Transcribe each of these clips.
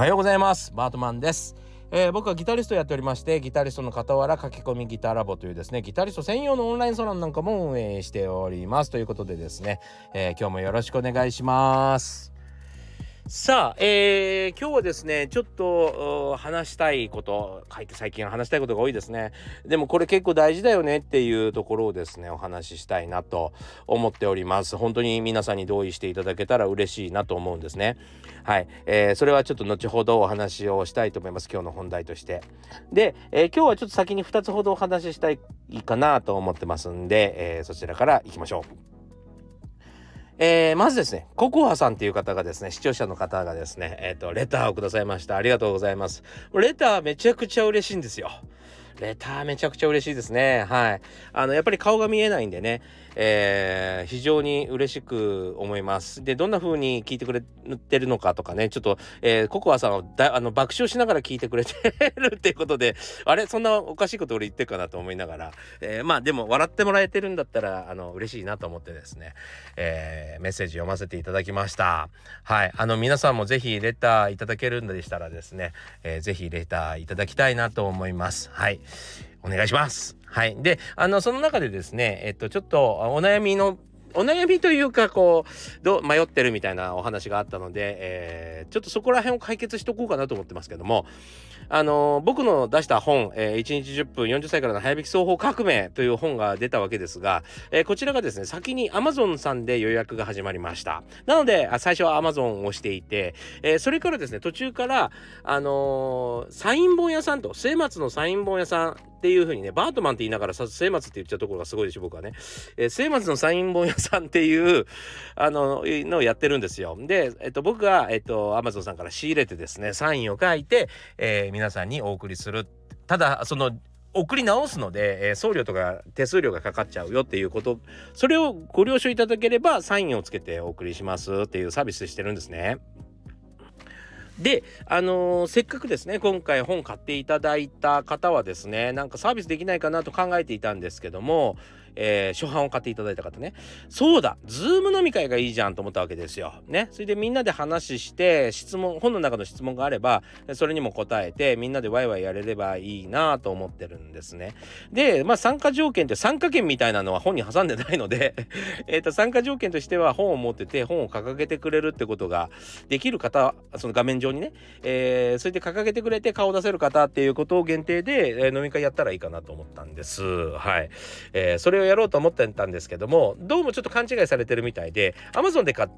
はようございます。バートマンです。えー、僕はギタリストやっておりましてギタリストの傍ら書き込みギターラボというですねギタリスト専用のオンラインサロンなんかも運営しております。ということでですね、えー、今日もよろしくお願いします。さあ、えー、今日はですね、ちょっと話したいこと、書いて最近話したいことが多いですね。でもこれ結構大事だよねっていうところをですね、お話ししたいなと思っております。本当に皆さんに同意していただけたら嬉しいなと思うんですね。はい。えー、それはちょっと後ほどお話をしたいと思います。今日の本題として。で、えー、今日はちょっと先に2つほどお話ししたいかなと思ってますんで、えー、そちらから行きましょう。えー、まずですね、ココアさんっていう方がですね、視聴者の方がですね、えっ、ー、と、レターをくださいました。ありがとうございます。レターめちゃくちゃ嬉しいんですよ。レターめちゃくちゃ嬉しいですね。はい。あの、やっぱり顔が見えないんでね、えー、非常に嬉しく思います。で、どんな風に聞いてくれてるのかとかね、ちょっと、えー、ココアさんをだあの爆笑しながら聞いてくれてるっていうことで、あれ？そんなおかしいこと俺言ってるかなと思いながら、えー、まあでも笑ってもらえてるんだったら、あの、嬉しいなと思ってですね、えー、メッセージ読ませていただきました。はい。あの、皆さんもぜひレターいただけるんでしたらですね、えー、ぜひレターいただきたいなと思います。はい。お願いします。はい。で、あの、その中でですね、えっと、ちょっとお悩みのお悩みというかこうど迷ってるみたいなお話があったので、えー、ちょっとそこら辺を解決しとこうかなと思ってますけどもあの、僕の出した本、えー、1日10分40歳からの早引き双方革命という本が出たわけですが、えー、こちらがですね先に Amazon さんで予約が始まりましたなので最初は Amazon をしていて、えそれからですね途中からあのサイン本屋さんと末松のサイン本屋さんっていう風にね、バートマンって言いながら、末松って言っちゃうところがすごいでしょ、僕はね。えー、末松のサイン本屋さんっていう、あの、のをやってるんですよ。で、えっと、僕が、えっと、アマゾンさんから仕入れてですね、サインを書いて、え皆さんにお送りする。ただ、その、送り直すので、えー、送料とか手数料がかかっちゃうよっていうこと、それをご了承いただければ、サインをつけてお送りしますっていうサービスしてるんですね。で、あのー、せっかくですね、今回本買っていただいた方はですね、なんかサービスできないかなと考えていたんですけども、えー、初版を買っていただいた方ねそうだズーム飲み会がいいじゃんと思ったわけですよ。ねそれでみんなで話して質問本の中の質問があればそれにも答えてみんなでワイワイやれればいいなと思ってるんですね。でまあ参加条件って参加券みたいなのは本に挟んでないので えと参加条件としては本を持ってて本を掲げてくれるってことができる方その画面上にね、えー、それで掲げてくれて顔を出せる方っていうことを限定で、えー、飲み会やったらいいかなと思ったんです。はい、えー、それをやろうと思ってたんですけどもどうもちょっと勘違いされてるみたいで Amazon で買っ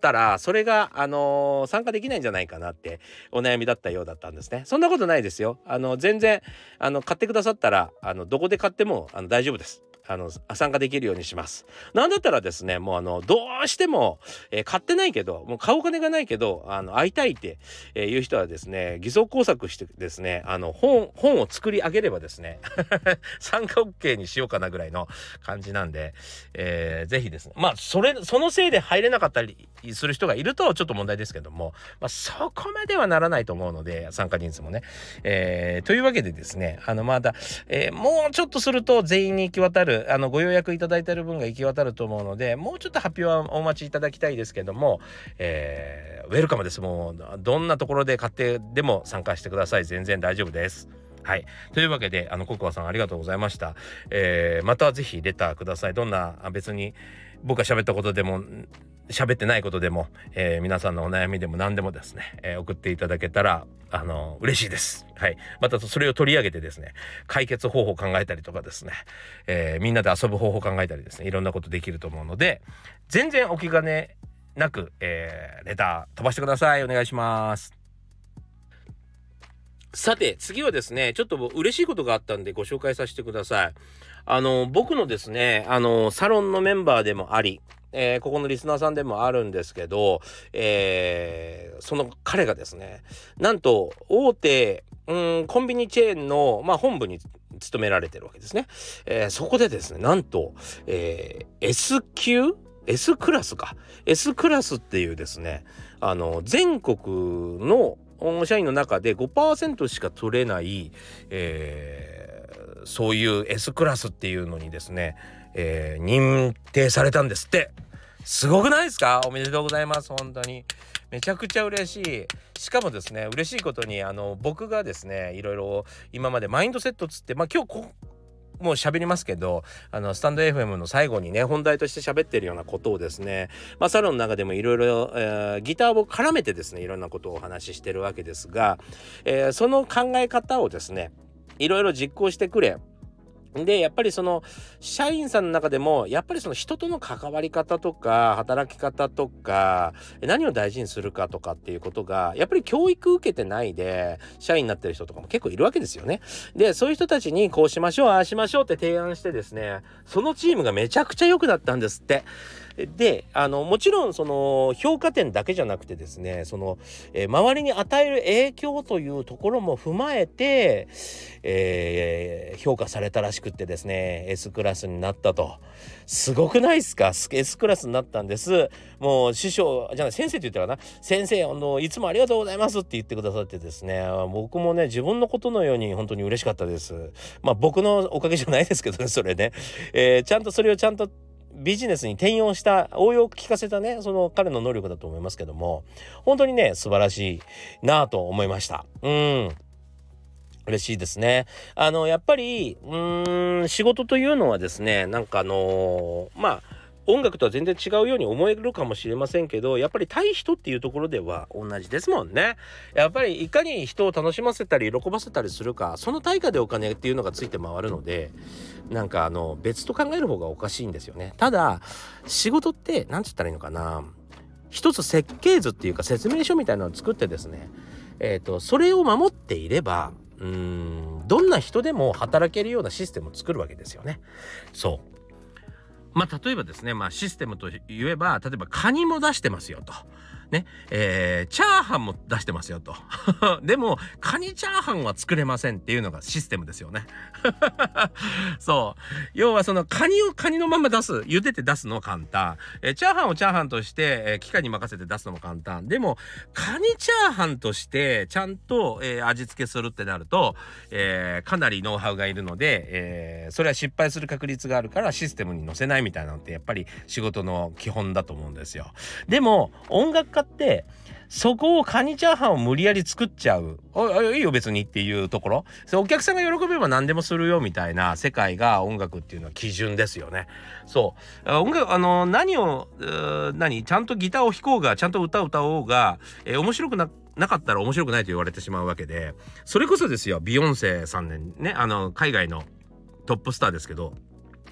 たらそれが、あのー、参加できないんじゃないかなってお悩みだったようだったんですね。そんなことないですよ。あの全然あの買ってくださったらあのどこで買ってもあの大丈夫です。あの参加できるようにします。なんだったらですねもうあのどうしても、えー、買ってないけどもう買うお金がないけどあの会いたいって、えー、いう人はですね偽装工作してですねあの本本を作り上げればですね 参加 OK にしようかなぐらいの感じなんで、えー、ぜひですねまあそれそのせいで入れなかったりする人がいるとちょっと問題ですけども、まあ、そこまではならないと思うので参加人数もね。えー、というわけでですねあのまだ、えー、もうちょっとすると全員に行き渡るあのご予約いただいている分が行き渡ると思うのでもうちょっと発表はお待ちいただきたいですけども、えー、ウェルカムですもうどんなところで買ってでも参加してください全然大丈夫です。はい。というわけで、あの、ココアさんありがとうございました。えー、またぜひレターください。どんな、別に僕が喋ったことでも、喋ってないことでも、えー、皆さんのお悩みでも何でもですね、えー、送っていただけたら、あのー、嬉しいです。はい。またそれを取り上げてですね、解決方法を考えたりとかですね、えー、みんなで遊ぶ方法を考えたりですね、いろんなことできると思うので、全然お気兼ねなく、えー、レター飛ばしてください。お願いします。さて、次はですね、ちょっと嬉しいことがあったんでご紹介させてください。あの、僕のですね、あの、サロンのメンバーでもあり、えー、ここのリスナーさんでもあるんですけど、えー、その彼がですね、なんと大手、うん、コンビニチェーンの、まあ、本部に勤められてるわけですね。えー、そこでですね、なんと、えー、S 級 ?S クラスか？S クラスっていうですね、あの、全国の社員の中で5%しか取れない、えー、そういう S クラスっていうのにですね、えー、認定されたんですって。すごくないですか？おめでとうございます。本当に。めちゃくちゃ嬉しい。しかもですね嬉しいことにあの僕がですねいろいろ今までマインドセットつってまあ今日こもう喋りますけどあのスタンド FM の最後にね本題として喋ってるようなことをですね、まあ、サロンの中でもいろいろギターを絡めてですねいろんなことをお話ししてるわけですが、えー、その考え方をですねいろいろ実行してくれでやっぱりその社員さんの中でもやっぱりその人との関わり方とか働き方とか何を大事にするかとかっていうことがやっぱり教育受けてないで社員になってる人とかも結構いるわけですよね。でそういう人たちにこうしましょうああしましょうって提案してですねそのチームがめちゃくちゃ良くなったんですって。であのもちろんその評価点だけじゃなくてですねその、えー、周りに与える影響というところも踏まえて、えー、評価されたらしくってですね S クラスになったと。すごくないですか？S クラスになったんです。もう師匠じゃない先生って言ったかな？先生あのいつもありがとうございますって言ってくださってですね僕もね自分のことのように本当に嬉しかったです。まあ僕のおかげじゃないですけどねそれね、えー、ちゃんとそれをちゃんとビジネスに転用した応用を聞かせたねその彼の能力だと思いますけども本当にね素晴らしいなと思いましたうん嬉しいですね。あの、やっぱり、うーん、仕事というのはですね、なんかあのー、まあ、音楽とは全然違うように思えるかもしれませんけどやっぱり対人っていうところでは同じですもんね。やっぱりいかに人を楽しませたり喜ばせたりするかその対価でお金っていうのがついて回るのでなんかあの別と考える方がおかしいんですよね。ただ仕事って何つったらいいのかな。一つ設計図っていうか説明書みたいなのを作ってですねえっ、ー、とそれを守っていればうんどんな人でも働けるようなシステムを作るわけですよね。そう。まあ、例えばですね、まあ、システムと言えば、例えばカニも出してますよと。ね、えー、チャーハンも出してますよと。でも、カニチャーハンは作れませんっていうのがシステムですよね。そう。要はそのカニをカニのまま出す、茹でて出すの簡単。えー、チャーハンをチャーハンとして、えー、機械に任せて出すのも簡単。でも、カニチャーハンとしてちゃんと、えー、味付けするってなると、えー、かなりノウハウがいるので、えー、それは失敗する確率があるからシステムに載せないみたいなのってやっぱり仕事の基本だと思うんですよ。でも、音楽家ってそこをカニチャーハンを無理やり作っちゃう。あいいよ別にっていうところ。お客さんが喜べば何でもするよみたいな世界が音楽っていうのは基準ですよね。そう。音楽、あの、何を、何？ちゃんとギターを弾こうが、ちゃんと歌を歌おうが、えー、面白くななかったら面白くないと言われてしまうわけで、それこそですよ、ビヨンセさんね、ね、あの、海外のトップスターですけど、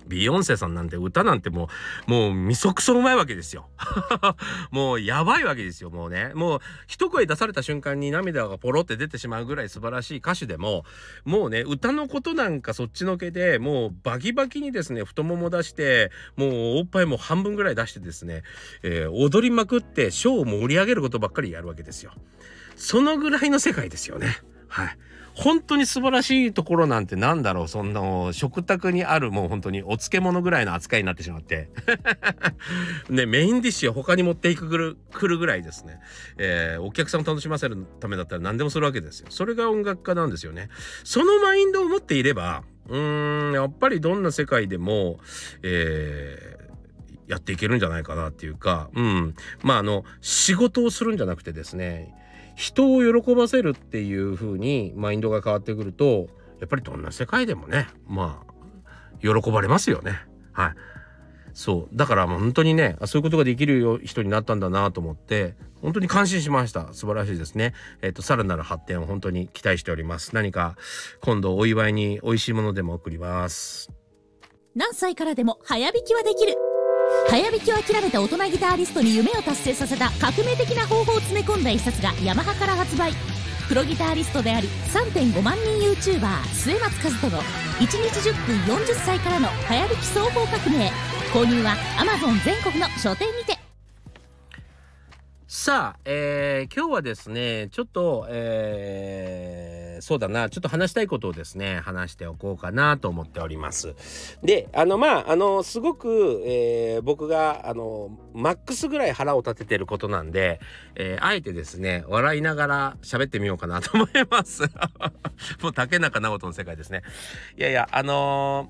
ビヨンセさんなんて歌なんてもう、もうみそくそうまいわけですよ。もうやばいわけですよ、もうね。もう一声出された瞬間に涙がポロって出てしまうぐらい素晴らしい歌手でも、もうね、歌のことなんかそっちのけでもうバキバキにですね、太もも出して、もうおっぱいも半分ぐらい出してですね、えー、踊りまくってショーを盛り上げることばっかりやるわけですよ。そのぐらいの世界ですよね。はい。本当に素晴らしいところなんてなんだろうそんな食卓にあるもう本当にお漬物ぐらいの扱いになってしまって。ねメインディッシュを他に持っていくくるぐらいですね、えー、お客さんを楽しませるためだったら何でもするわけですよ。それが音楽家なんですよね。そのマインドを持っていればうーんやっぱりどんな世界でも、えーやっていけるんじゃないかなっていうか、うん。まあ、あの、仕事をするんじゃなくてですね、人を喜ばせるっていう風にマインドが変わってくるとやっぱりどんな世界でもねまあ喜ばれますよね。はい。そう。だからもう本当にねそういうことができる人になったんだなと思って本当に感心しました。素晴らしいですね。えっ、とさらなる発展を本当に期待しております。何か今度お祝いに美味しいものでも送ります。何歳からでも早弾きはできる。早弾きを諦めた大人ギタリストに夢を達成させた革命的な方法を詰め込んだ一冊がヤマハから発売。プロギタリストであり3.5万人 YouTuber 末松和人の1日10分40歳からの早弾き総合革命。購入は Amazon 全国の書店にて。さあ、えー、今日はですね、ちょっと、えー、そうだな、ちょっと話したいことをですね、話しておこうかなと思っております。で、あの、まあ、あの、すごく、えー、僕が、あの、マックスぐらい腹を立ててることなんで、えー、あえてですね、笑いながら喋ってみようかなと思います。もう竹中直人の世界ですね。いやいや、あの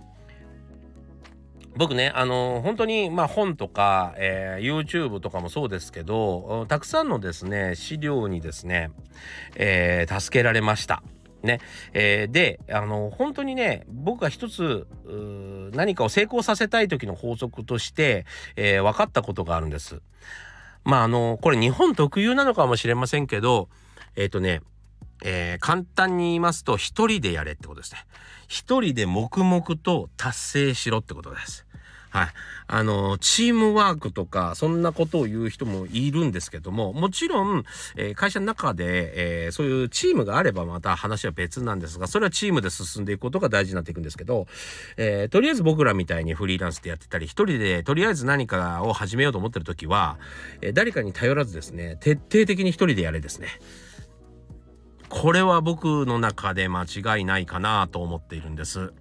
僕ね、あのー、本当に、まあ、本とか、えー、YouTube とかもそうですけど、たくさんのですね、資料にですね、えー、助けられました。ね。えー、で、あの、本当にね、僕が一つ、何かを成功させたい時の法則として、えー、分かったことがあるんです。まあ、あの、これ日本特有なのかもしれませんけど、えっ、ー、とね、えー、簡単に言いますと、一人でやれってことですね。一人で黙々と達成しろってことです。はい。あの、チームワークとか、そんなことを言う人もいるんですけども、もちろん、えー、会社の中で、えー、そういうチームがあればまた話は別なんですが、それはチームで進んでいくことが大事になっていくんですけど、えー、とりあえず僕らみたいにフリーランスでやってたり、一人でとりあえず何かを始めようと思ってる時は、え誰かに頼らずですね、徹底的に一人でやれですね。これは僕の中で間違いないかなと思っているんです。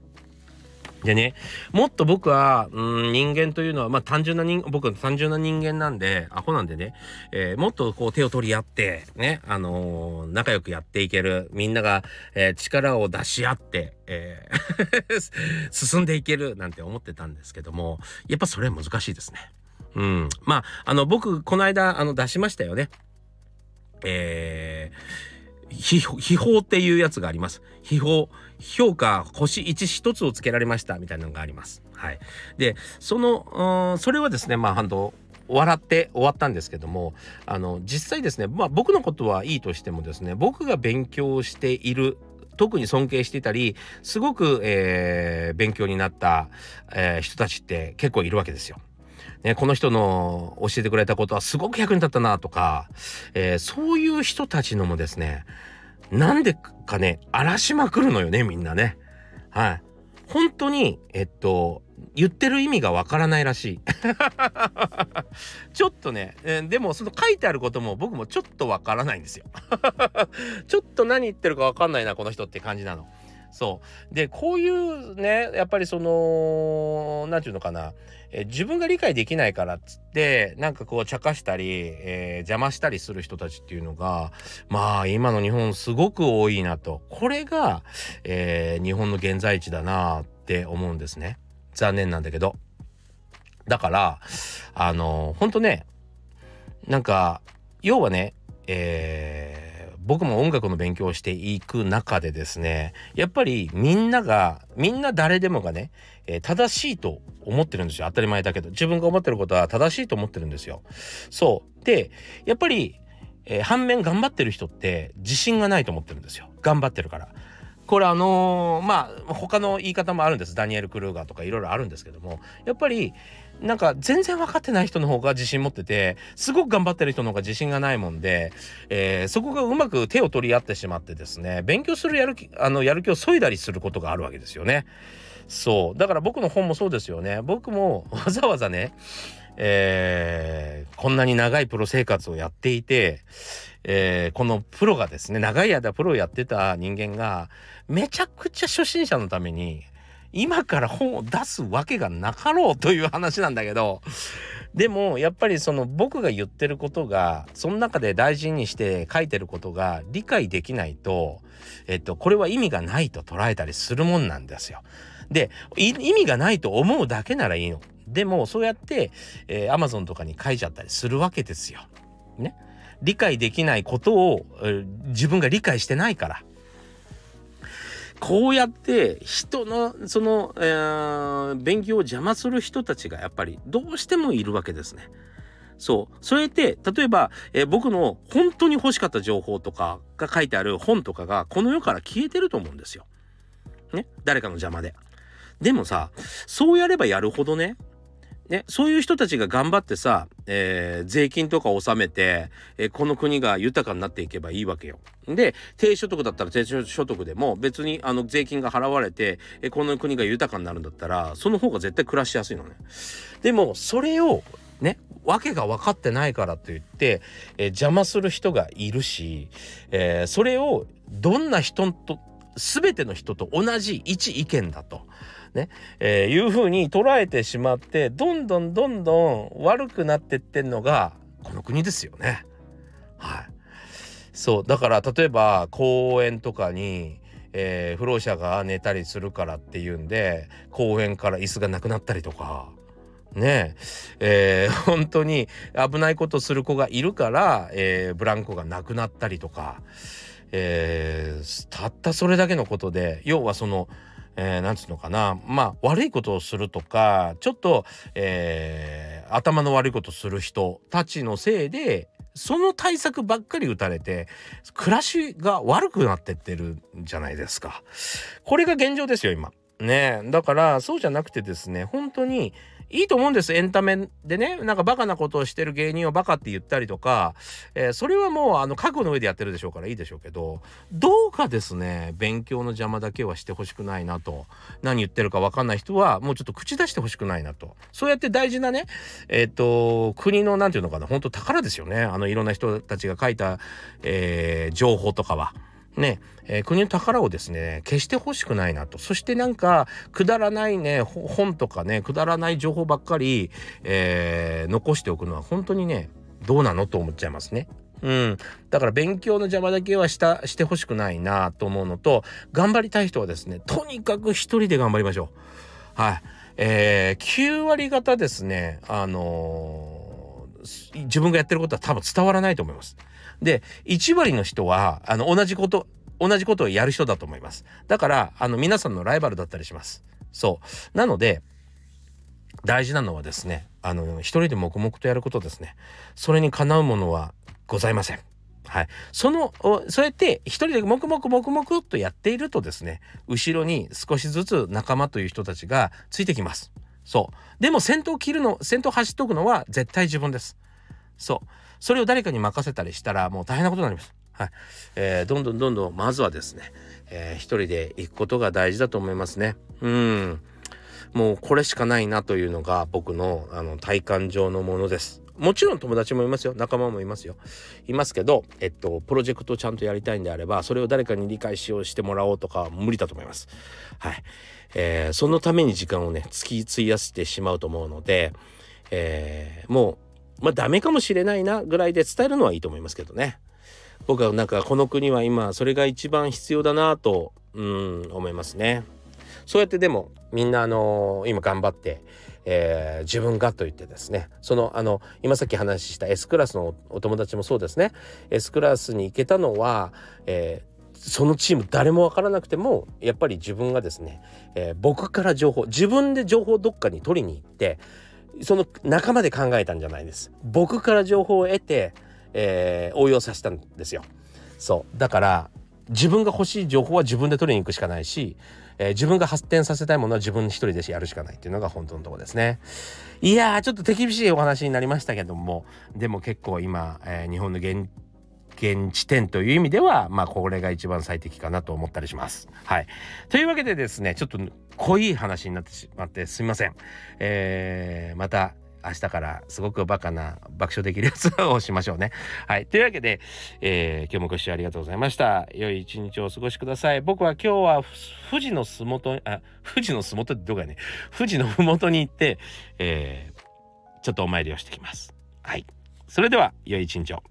でね、もっと僕は、うん、人間というのは、まあ単純な人、僕は単純な人間なんで、アホなんでね、えー、もっとこう手を取り合って、ね、あのー、仲良くやっていける、みんなが、えー、力を出し合って、え 進んでいけるなんて思ってたんですけども、やっぱそれは難しいですね。うん。まあ、あの、僕、この間、あの、出しましたよね。えー、秘宝っていうやつがあります。秘宝。評価星1一つをつけられましたみたいなのがあります。はい。で、その、それはですね、まあ、半導、笑って終わったんですけどもあの実際ですねまあ僕のことはいいとしてもですね僕が勉強している特に尊敬していたりすごく、えー、勉強になった、えー、人たちって結構いるわけですよ。ね、この人の教えてくれたことはすごく役に立ったなとか、えー、そういう人たちのもですね、なんでかね、荒らしまくるのよね、みんなね。はい。本当に、えっと、言ってる意味がわからないらしい。ちょっとね、えー、でもその書いてあることも僕もちょっとわからないんですよ。ちょっと何言ってるかわかんないな、この人って感じなの。そう。で、こういうね、やっぱりその、何て言うのかな、え自分が理解できないからっつって、なんかこう茶化したり、えー、邪魔したりする人たちっていうのが、まあ今の日本すごく多いなと。これが、えー、日本の現在地だなって思うんですね。残念なんだけど。だから、あの、ほんとね、なんか、要はね、えー僕も音楽の勉強をしていく中でですねやっぱりみんながみんな誰でもがね、えー、正しいと思ってるんですよ。当たり前だけど。自分が思ってることは正しいと思ってるんですよ。そう。でやっぱり、えー、反面頑張ってる人って自信がないと思ってるんですよ。頑張ってるから。これあのー、まあ他の言い方もあるんです。ダニエル・クルーガーとかいろいろあるんですけどもやっぱりなんか全然分かってない人の方が自信持っててすごく頑張ってる人の方が自信がないもんで、えー、そこがうまく手を取り合ってしまってですね勉強するやる気あのやる気を削いだりすることがあるわけですよね。そうだから僕の本もそうですよね僕もわざわざねえー、こんなに長いプロ生活をやっていて、えー、このプロがですね長い間プロをやってた人間がめちゃくちゃ初心者のために今から本を出すわけがなかろうという話なんだけどでもやっぱりその僕が言ってることがその中で大事にして書いてることが理解できないと、えっと、これは意味がないと捉えたりするもんなんですよ。で意味がないと思うだけならいいの。でもそうやって、えー、Amazon とかに書いちゃったりするわけですよ。ね。理解できないことを、えー、自分が理解してないから。こうやって人のその、えー、勉強を邪魔する人たちがやっぱりどうしてもいるわけですね。そう。それで例えば、えー、僕の本当に欲しかった情報とかが書いてある本とかがこの世から消えてると思うんですよ。ね？誰かの邪魔で。でもさ、そうやればやるほどね、ね、そういう人たちが頑張ってさ、えー、税金とか納めて、えー、この国が豊かになっていけばいいわけよ。で低所得だったら低所得でも別にあの税金が払われて、えー、この国が豊かになるんだったらその方が絶対暮らしやすいのね。でもそれをね訳が分かってないからといって、えー、邪魔する人がいるし、えー、それをどんな人と全ての人と同じ一意見だと。ね、えー、いうふうに捉えてしまってどんどんどんどん悪くなってってんのがこの国ですよね。はい、そうだから例えば公園とかに、えー、不老者が寝たりするからっていうんで公園から椅子がなくなったりとか。ねええー、本当に危ないことする子がいるから、えー、ブランコがなくなったりとか、えー、たったそれだけのことで要はそのえー、なんつうのかなまあ悪いことをするとかちょっと、えー、頭の悪いことする人たちのせいでその対策ばっかり打たれて暮らしが悪くなってってるじゃないですか。これが現状ですよ今。ねだからそうじゃなくてですね本当にいいと思うんです。エンタメでね。なんかバカなことをしてる芸人をバカって言ったりとか、えー、それはもうあの覚悟の上でやってるでしょうからいいでしょうけど。どうかですね。勉強の邪魔だけはしてほしくないなと。何言ってるか分かんない人はもうちょっと口出してほしくないなと。そうやって大事なねえっ、ー、と国の何て言うのかな。本当宝ですよね。あのいろんな人たちが書いた、えー、情報とかは。ね、えー、国の宝をですね決して欲しくないなとそしてなんかくだらないね本とかねくだらない情報ばっかり、えー、残しておくのは本当にねどうなのと思っちゃいますね。うん、だから勉強の邪魔だけはしたしてほしくないなと思うのと頑張りたい人はですねとにかく一人で頑張りましょう。はいえー、9割方ですねあのー、自分がやってることは多分伝わらないと思います。で1割の人はあの同じこと同じことをやる人だと思います。だからあの皆さんのライバルだったりします。そう。なので大事なのはですねあの一人で黙々とやることですね。それにかなうものはございません。はい、そのそうやって一人で黙々黙々とやっているとですね後ろに少しずつ仲間という人たちがついてきます。そう。でも先頭切るの先頭走っとくのは絶対自分です。そう。それを誰かに任せたりしたらもう大変なことになります。はいえー、どんどんどんどんまずはですね、えー、一人で行くことが大事だと思いますね。うんもうこれしかないなというのが僕のあの体感上のものです。もちろん友達もいますよ仲間もいますよいますけどえっとプロジェクトをちゃんとやりたいんであればそれを誰かに理解しようしてもらおうとか無理だと思いますはい、えー、そのために時間をね突き費やしてしまうと思うので、えー、もうまあダメかもしれないなぐらいで伝えるのはいいと思いますけどね。僕はなんかこの国は今それが一番必要だなとうん思いますね。そうやってでもみんなあのー、今頑張って、えー、自分がと言ってですね。そのあの今さっき話した S クラスのお友達もそうですね。S クラスに行けたのは、えーそのチーム誰も分からなくてもやっぱり自分がですね、えー、僕から情報自分で情報どっかに取りに行ってその仲間で考えたんじゃないです。僕から情報を得て、えー、応用させたんですよ。そう。だから自分が欲しい情報は自分で取りに行くしかないし、えー、自分が発展させたいものは自分一人でやるしかないっていうのが本当のとこですね。いやーちょっと手厳しいお話になりましたけどもでも結構今、えー、日本の現現地点という意味ではまあこれが一番最適かなと思ったりします。はい、というわけでですねちょっと濃い話になってしまってすみません。えー、また明日からすごくバカな爆笑できるやつをしましょうね。はい。というわけで、えー、今日もご視聴ありがとうございました。良い一日をお過ごしください。僕は今日は富士のすもと、あ、富士のすもとってどこやね富士のふもとに行って、えー、ちょっとお参りをしてきます。はい。それでは、良い一日を。